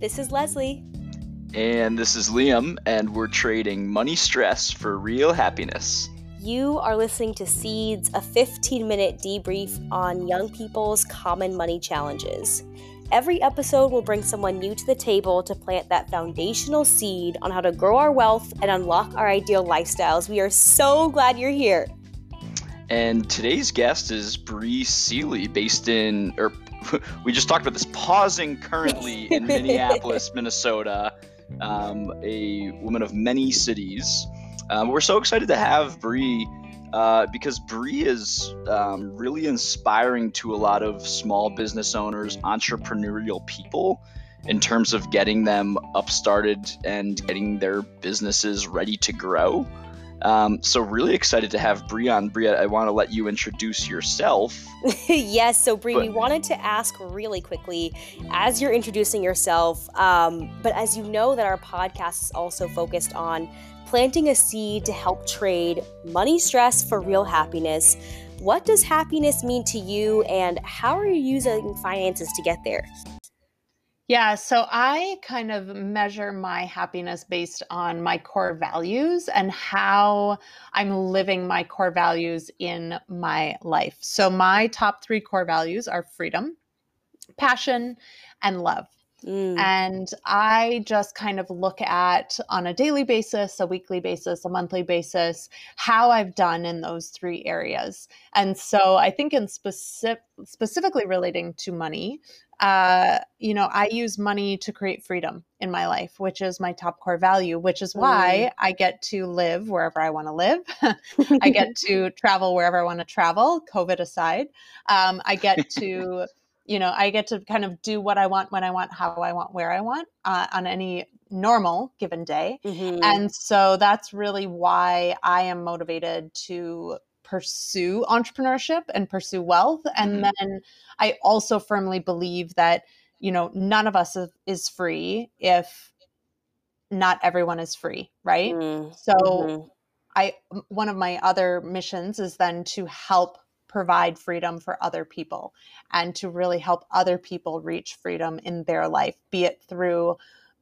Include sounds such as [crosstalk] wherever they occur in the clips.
This is Leslie. And this is Liam, and we're trading money stress for real happiness. You are listening to Seeds, a 15 minute debrief on young people's common money challenges. Every episode will bring someone new to the table to plant that foundational seed on how to grow our wealth and unlock our ideal lifestyles. We are so glad you're here. And today's guest is Bri Seeley, based in, or [laughs] we just talked about this, pausing currently [laughs] in Minneapolis, Minnesota, um, a woman of many cities. Um, we're so excited to have Bri uh, because Bri is um, really inspiring to a lot of small business owners, entrepreneurial people, in terms of getting them upstarted and getting their businesses ready to grow. Um, so really excited to have Bri on. Bri, I want to let you introduce yourself. [laughs] yes, so Bri, but- we wanted to ask really quickly as you're introducing yourself, um, but as you know that our podcast is also focused on planting a seed to help trade money stress for real happiness. What does happiness mean to you, and how are you using finances to get there? Yeah, so I kind of measure my happiness based on my core values and how I'm living my core values in my life. So, my top three core values are freedom, passion, and love. Mm. And I just kind of look at on a daily basis, a weekly basis, a monthly basis, how I've done in those three areas. And so I think in specific, specifically relating to money, uh, you know, I use money to create freedom in my life, which is my top core value, which is why mm. I get to live wherever I want to live. [laughs] I get to [laughs] travel wherever I want to travel, COVID aside. Um, I get to, you know, I get to kind of do what I want, when I want, how I want, where I want uh, on any normal given day. Mm-hmm. And so that's really why I am motivated to pursue entrepreneurship and pursue wealth. And mm-hmm. then I also firmly believe that, you know, none of us is free if not everyone is free, right? Mm-hmm. So. I one of my other missions is then to help provide freedom for other people and to really help other people reach freedom in their life, be it through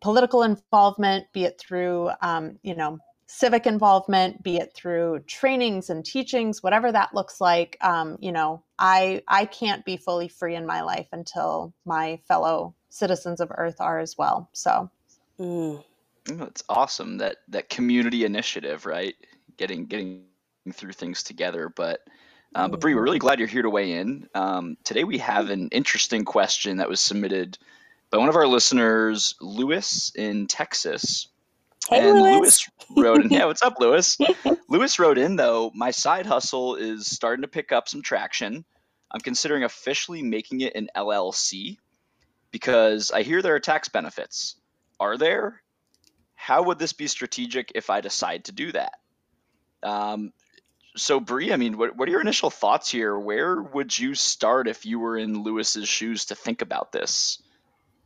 political involvement, be it through, um, you know, civic involvement, be it through trainings and teachings, whatever that looks like. Um, you know, I I can't be fully free in my life until my fellow citizens of Earth are as well. So, mm. it's awesome that that community initiative, right? Getting getting through things together, but. Um, but Bri, we're really glad you're here to weigh in. Um, today we have an interesting question that was submitted by one of our listeners, Lewis in Texas. Hey, and Lewis. Lewis wrote in. [laughs] Yeah, what's up, Lewis? Lewis wrote in though. My side hustle is starting to pick up some traction. I'm considering officially making it an LLC because I hear there are tax benefits. Are there? How would this be strategic if I decide to do that? Um, so Bri, I mean, what, what are your initial thoughts here? Where would you start if you were in Lewis's shoes to think about this?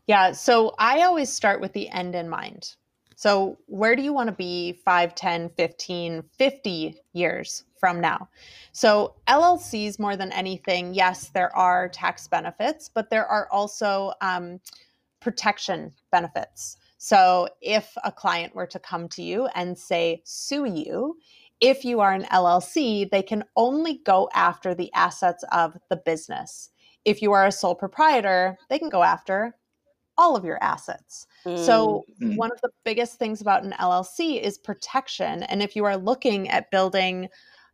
Yeah, so I always start with the end in mind. So, where do you want to be 5, 10, 15, 50 years from now? So, LLCs, more than anything, yes, there are tax benefits, but there are also um, protection benefits. So, if a client were to come to you and say, sue you, if you are an LLC, they can only go after the assets of the business. If you are a sole proprietor, they can go after all of your assets. So, mm-hmm. one of the biggest things about an LLC is protection. And if you are looking at building,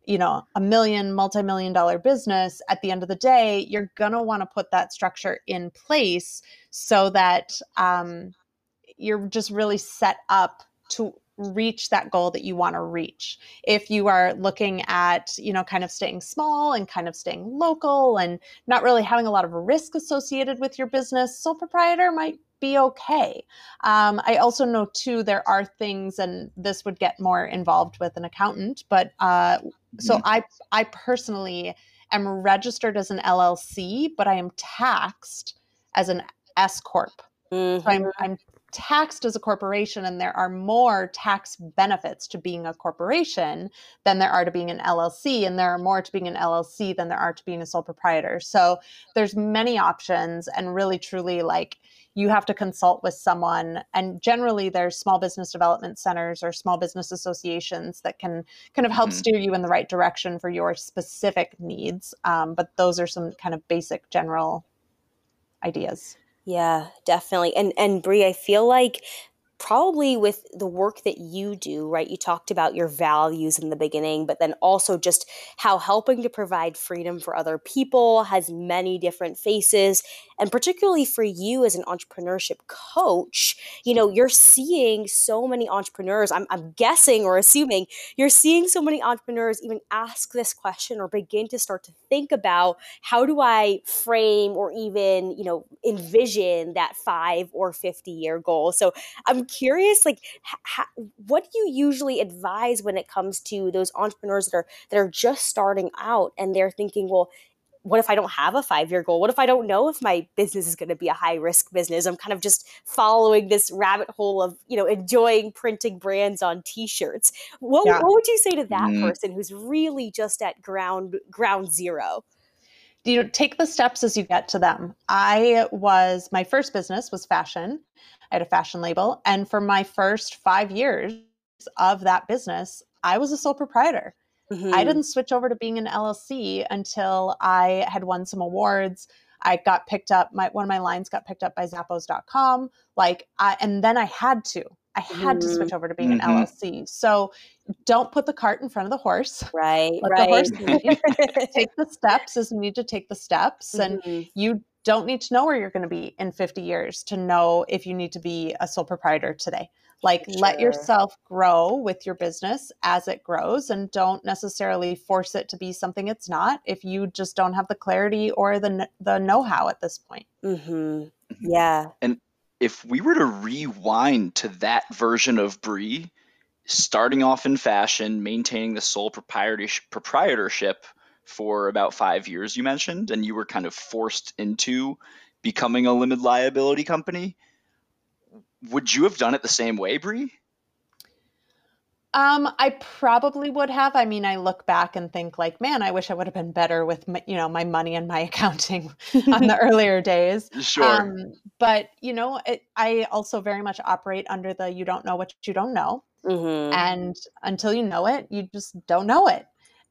you know, a million, multi million dollar business, at the end of the day, you're going to want to put that structure in place so that um, you're just really set up to reach that goal that you want to reach. If you are looking at, you know, kind of staying small and kind of staying local and not really having a lot of risk associated with your business, sole proprietor might be okay. Um, I also know too there are things, and this would get more involved with an accountant. But uh, so mm-hmm. I I personally am registered as an LLC, but I am taxed as an S corp. Mm-hmm. So I'm mm-hmm. I'm taxed as a corporation and there are more tax benefits to being a corporation than there are to being an LLC and there are more to being an LLC than there are to being a sole proprietor. So there's many options and really truly like you have to consult with someone and generally there's small business development centers or small business associations that can kind of help mm-hmm. steer you in the right direction for your specific needs um, but those are some kind of basic general ideas yeah, definitely. And and Bri, I feel like probably with the work that you do, right? You talked about your values in the beginning, but then also just how helping to provide freedom for other people has many different faces. And particularly for you as an entrepreneurship coach, you know, you're seeing so many entrepreneurs, I'm, I'm guessing or assuming you're seeing so many entrepreneurs even ask this question or begin to start to think about how do I frame or even, you know, envision that five or 50 year goal. So I'm curious, like, what do you usually advise when it comes to those entrepreneurs that are that are just starting out and they're thinking, well, what if I don't have a five year goal? What if I don't know if my business is going to be a high risk business? I'm kind of just following this rabbit hole of, you know, enjoying printing brands on t-shirts. What, yeah. what would you say to that mm. person who's really just at ground ground zero? You know, take the steps as you get to them. I was my first business was fashion. I had a fashion label. And for my first five years of that business, I was a sole proprietor. Mm-hmm. I didn't switch over to being an LLC until I had won some awards. I got picked up. My one of my lines got picked up by Zappos.com. Like, I, and then I had to. I had mm-hmm. to switch over to being mm-hmm. an LLC. So don't put the cart in front of the horse. Right. Let right. the horse [laughs] take the steps as you need to take the steps. And mm-hmm. you don't need to know where you're going to be in 50 years to know if you need to be a sole proprietor today. Like, sure. let yourself grow with your business as it grows and don't necessarily force it to be something it's not if you just don't have the clarity or the, the know how at this point. Mm-hmm. mm-hmm. Yeah. And if we were to rewind to that version of Bri, starting off in fashion, maintaining the sole proprietorship for about five years, you mentioned, and you were kind of forced into becoming a limited liability company. Would you have done it the same way, Bri? Um, I probably would have. I mean, I look back and think like, man, I wish I would have been better with my, you know, my money and my [laughs] accounting on the [laughs] earlier days. Sure. Um, but you know, it, I also very much operate under the you don't know what you don't know, mm-hmm. and until you know it, you just don't know it.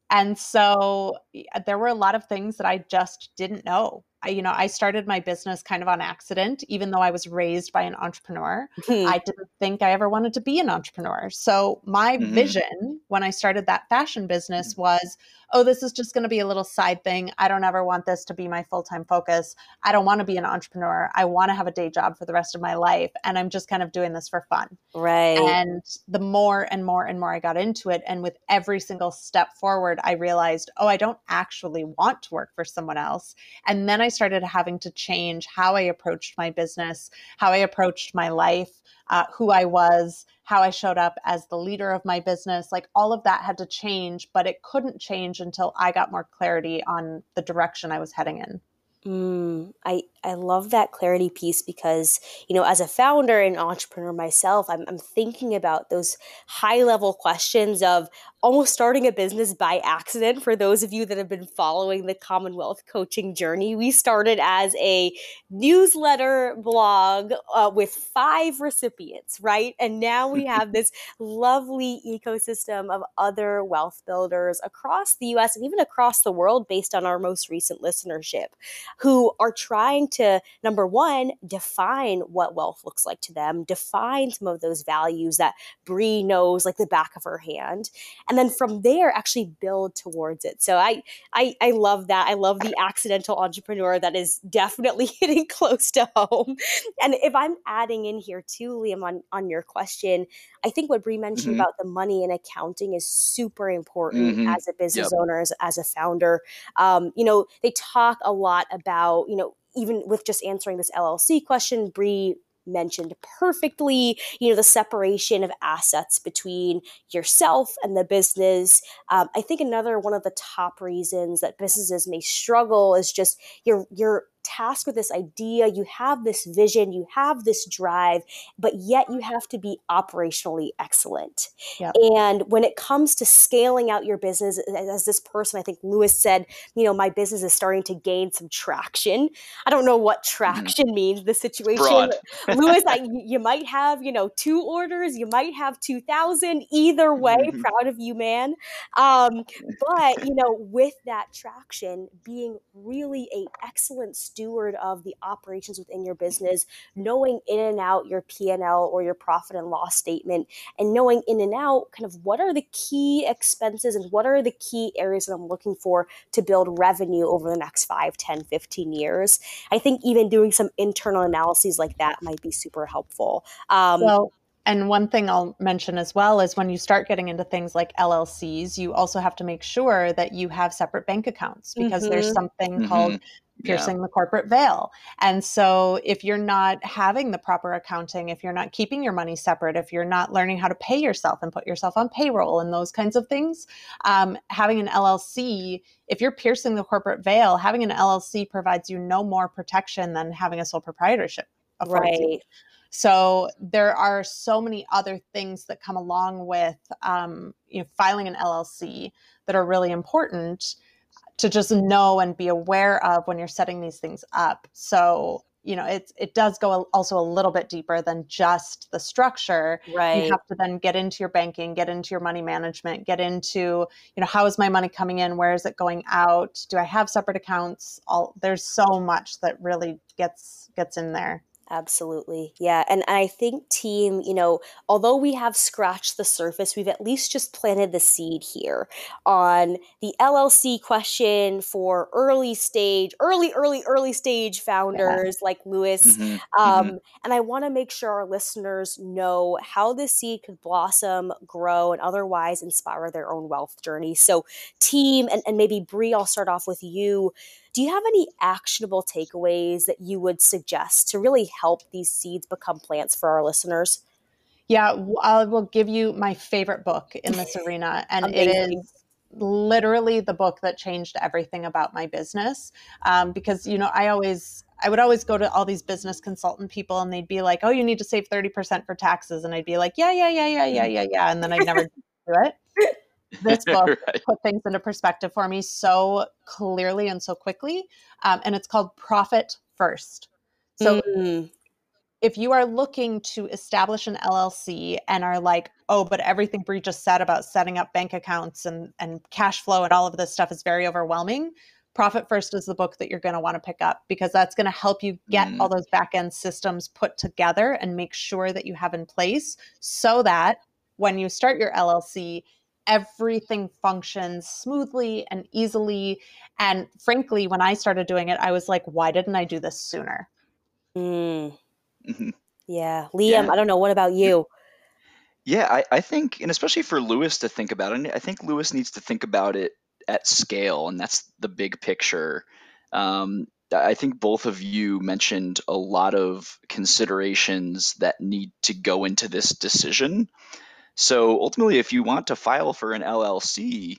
And so there were a lot of things that I just didn't know. I, you know, I started my business kind of on accident, even though I was raised by an entrepreneur. Mm-hmm. I didn't think I ever wanted to be an entrepreneur. So my mm-hmm. vision when I started that fashion business mm. was oh, this is just going to be a little side thing. I don't ever want this to be my full time focus. I don't want to be an entrepreneur. I want to have a day job for the rest of my life. And I'm just kind of doing this for fun. Right. And the more and more and more I got into it, and with every single step forward, I realized, oh, I don't actually want to work for someone else. And then I started having to change how I approached my business, how I approached my life uh, who I was, how I showed up as the leader of my business. Like all of that had to change, but it couldn't change until I got more clarity on the direction I was heading in. Mm, I, I love that clarity piece because, you know, as a founder and entrepreneur myself, I'm, I'm thinking about those high level questions of almost starting a business by accident. For those of you that have been following the Commonwealth coaching journey, we started as a newsletter blog uh, with five recipients, right? And now we [laughs] have this lovely ecosystem of other wealth builders across the US and even across the world based on our most recent listenership who are trying to, number one, define what wealth looks like to them, define some of those values that Bri knows like the back of her hand and then from there actually build towards it so i i, I love that i love the accidental entrepreneur that is definitely [laughs] hitting close to home and if i'm adding in here too liam on on your question i think what Bri mentioned mm-hmm. about the money and accounting is super important mm-hmm. as a business yep. owner as, as a founder um, you know they talk a lot about you know even with just answering this LLC question, Bri mentioned perfectly you know the separation of assets between yourself and the business. Um, i think another one of the top reasons that businesses may struggle is just you're you're tasked with this idea, you have this vision, you have this drive, but yet you have to be operationally excellent. Yep. And when it comes to scaling out your business, as this person, I think Lewis said, you know, my business is starting to gain some traction. I don't know what mm-hmm. traction mm-hmm. means, the situation. [laughs] Lewis, I, you might have, you know, two orders, you might have 2,000. Either way, mm-hmm. proud of you, man. Um, but, you know, with that traction, being really a excellent steward of the operations within your business, knowing in and out your P&L or your profit and loss statement, and knowing in and out kind of what are the key expenses and what are the key areas that I'm looking for to build revenue over the next 5, 10, 15 years. I think even doing some internal analyses like that might be super helpful. Um, well, and one thing I'll mention as well is when you start getting into things like LLCs, you also have to make sure that you have separate bank accounts because mm-hmm. there's something mm-hmm. called piercing yeah. the corporate veil. And so if you're not having the proper accounting, if you're not keeping your money separate, if you're not learning how to pay yourself and put yourself on payroll and those kinds of things, um, having an LLC, if you're piercing the corporate veil, having an LLC provides you no more protection than having a sole proprietorship. Right. You. So there are so many other things that come along with um, you know, filing an LLC that are really important to just know and be aware of when you're setting these things up. So you know it it does go also a little bit deeper than just the structure. Right. you have to then get into your banking get into your money management get into you know how is my money coming in? Where is it going out? Do i have separate accounts? All there's so much that really gets gets in there Absolutely. Yeah. And I think, team, you know, although we have scratched the surface, we've at least just planted the seed here on the LLC question for early stage, early, early, early stage founders yeah. like Lewis. Mm-hmm. Um, mm-hmm. And I want to make sure our listeners know how this seed could blossom, grow, and otherwise inspire their own wealth journey. So, team, and, and maybe Bri, I'll start off with you. Do you have any actionable takeaways that you would suggest to really help these seeds become plants for our listeners? Yeah, I will give you my favorite book in this [laughs] arena, and it is literally the book that changed everything about my business. Um, because you know, I always I would always go to all these business consultant people and they'd be like, "Oh, you need to save 30% for taxes." And I'd be like, "Yeah, yeah, yeah, yeah, yeah, yeah, yeah." And then I'd never [laughs] do it this [laughs] book right. put things into perspective for me so clearly and so quickly. Um, and it's called Profit First. So mm. if you are looking to establish an LLC and are like, oh, but everything Bri just said about setting up bank accounts and, and cash flow and all of this stuff is very overwhelming. Profit First is the book that you're going to want to pick up because that's going to help you get mm. all those back end systems put together and make sure that you have in place so that when you start your LLC, everything functions smoothly and easily. And frankly, when I started doing it, I was like, why didn't I do this sooner? Mm. Mm-hmm. Yeah. Liam, yeah. I don't know. What about you? Yeah, I, I think, and especially for Lewis to think about it, I think Lewis needs to think about it at scale, and that's the big picture. Um, I think both of you mentioned a lot of considerations that need to go into this decision. So ultimately, if you want to file for an LLC,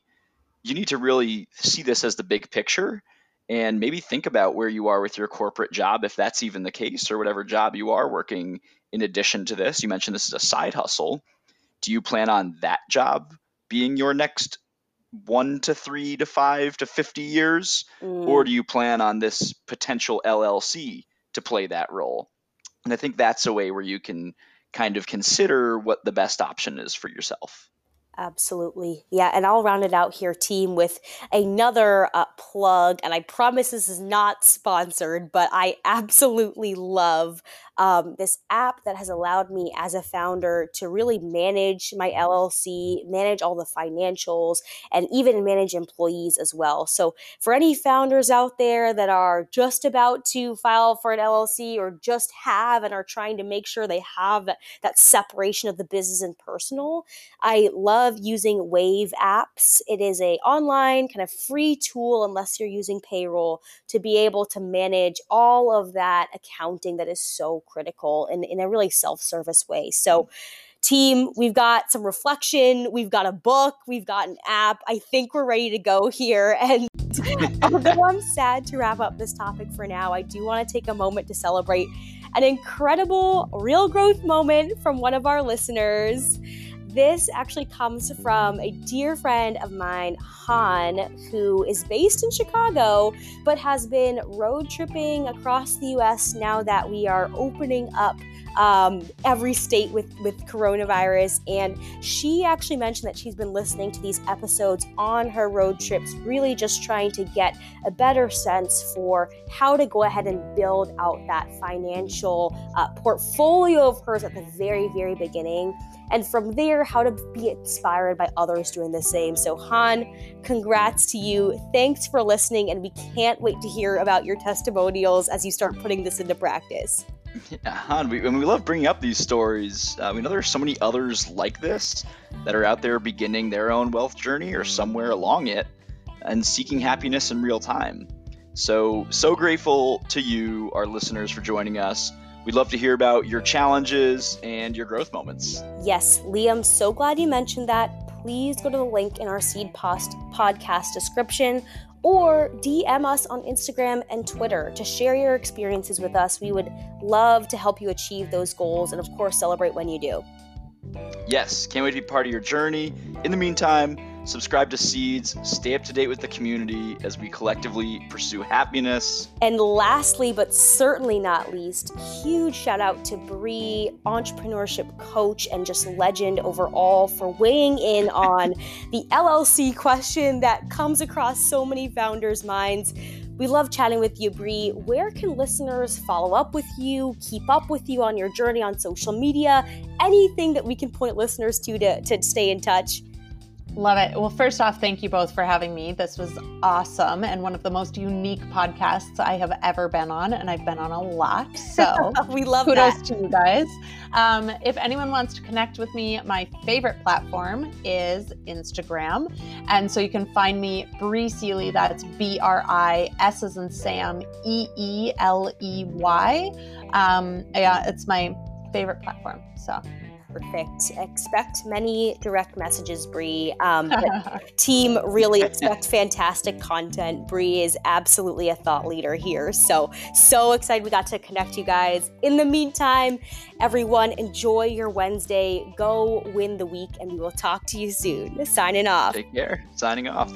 you need to really see this as the big picture and maybe think about where you are with your corporate job, if that's even the case, or whatever job you are working in addition to this. You mentioned this is a side hustle. Do you plan on that job being your next one to three to five to 50 years? Mm. Or do you plan on this potential LLC to play that role? And I think that's a way where you can kind of consider what the best option is for yourself. Absolutely. Yeah. And I'll round it out here, team, with another uh, plug. And I promise this is not sponsored, but I absolutely love um, this app that has allowed me as a founder to really manage my LLC, manage all the financials, and even manage employees as well. So, for any founders out there that are just about to file for an LLC or just have and are trying to make sure they have that, that separation of the business and personal, I love using Wave apps. It is a online kind of free tool, unless you're using payroll, to be able to manage all of that accounting that is so critical in, in a really self service way. So, mm-hmm. team, we've got some reflection, we've got a book, we've got an app. I think we're ready to go here. [laughs] And [laughs] although I'm sad to wrap up this topic for now, I do want to take a moment to celebrate an incredible real growth moment from one of our listeners. This actually comes from a dear friend of mine, Han, who is based in Chicago but has been road tripping across the US now that we are opening up um, every state with with coronavirus. And she actually mentioned that she's been listening to these episodes on her road trips really just trying to get a better sense for how to go ahead and build out that financial uh, portfolio of hers at the very very beginning and from there, how to be inspired by others doing the same. So, Han, congrats to you. Thanks for listening, and we can't wait to hear about your testimonials as you start putting this into practice. [laughs] Yeah, Han, we, we love bringing up these stories. Uh, we know there's so many others like this that are out there beginning their own wealth journey or somewhere along it and seeking happiness in real time. So, so grateful to you, our listeners, for joining us. We'd love to hear about your challenges and your growth moments. Yes, Liam, so glad you mentioned that. Please go to the link in our Seed Post podcast description or DM us on Instagram and Twitter to share your experiences with us. We would love to help you achieve those goals and, of course, celebrate when you do. Yes, can't wait to be part of your journey. In the meantime, subscribe to Seeds, stay up to date with the community as we collectively pursue happiness. And lastly, but certainly not least, huge shout out to Bri, entrepreneurship coach and just legend overall, for weighing in on [laughs] the LLC question that comes across so many founders' minds. We love chatting with you, Bri. Where can listeners follow up with you, keep up with you on your journey on social media, anything that we can point listeners to to, to stay in touch? Love it. Well, first off, thank you both for having me. This was awesome and one of the most unique podcasts I have ever been on, and I've been on a lot. So [laughs] we love kudos that. to you guys. Um, if anyone wants to connect with me, my favorite platform is Instagram, and so you can find me Bri Seeley. That's B R I S as in Sam E E L E Y. Um, yeah, it's my favorite platform. So Perfect. Expect many direct messages, Bri. Um, [laughs] team really expect fantastic content. Bri is absolutely a thought leader here. So, so excited we got to connect you guys. In the meantime, everyone, enjoy your Wednesday. Go win the week, and we will talk to you soon. Signing off. Take care. Signing off.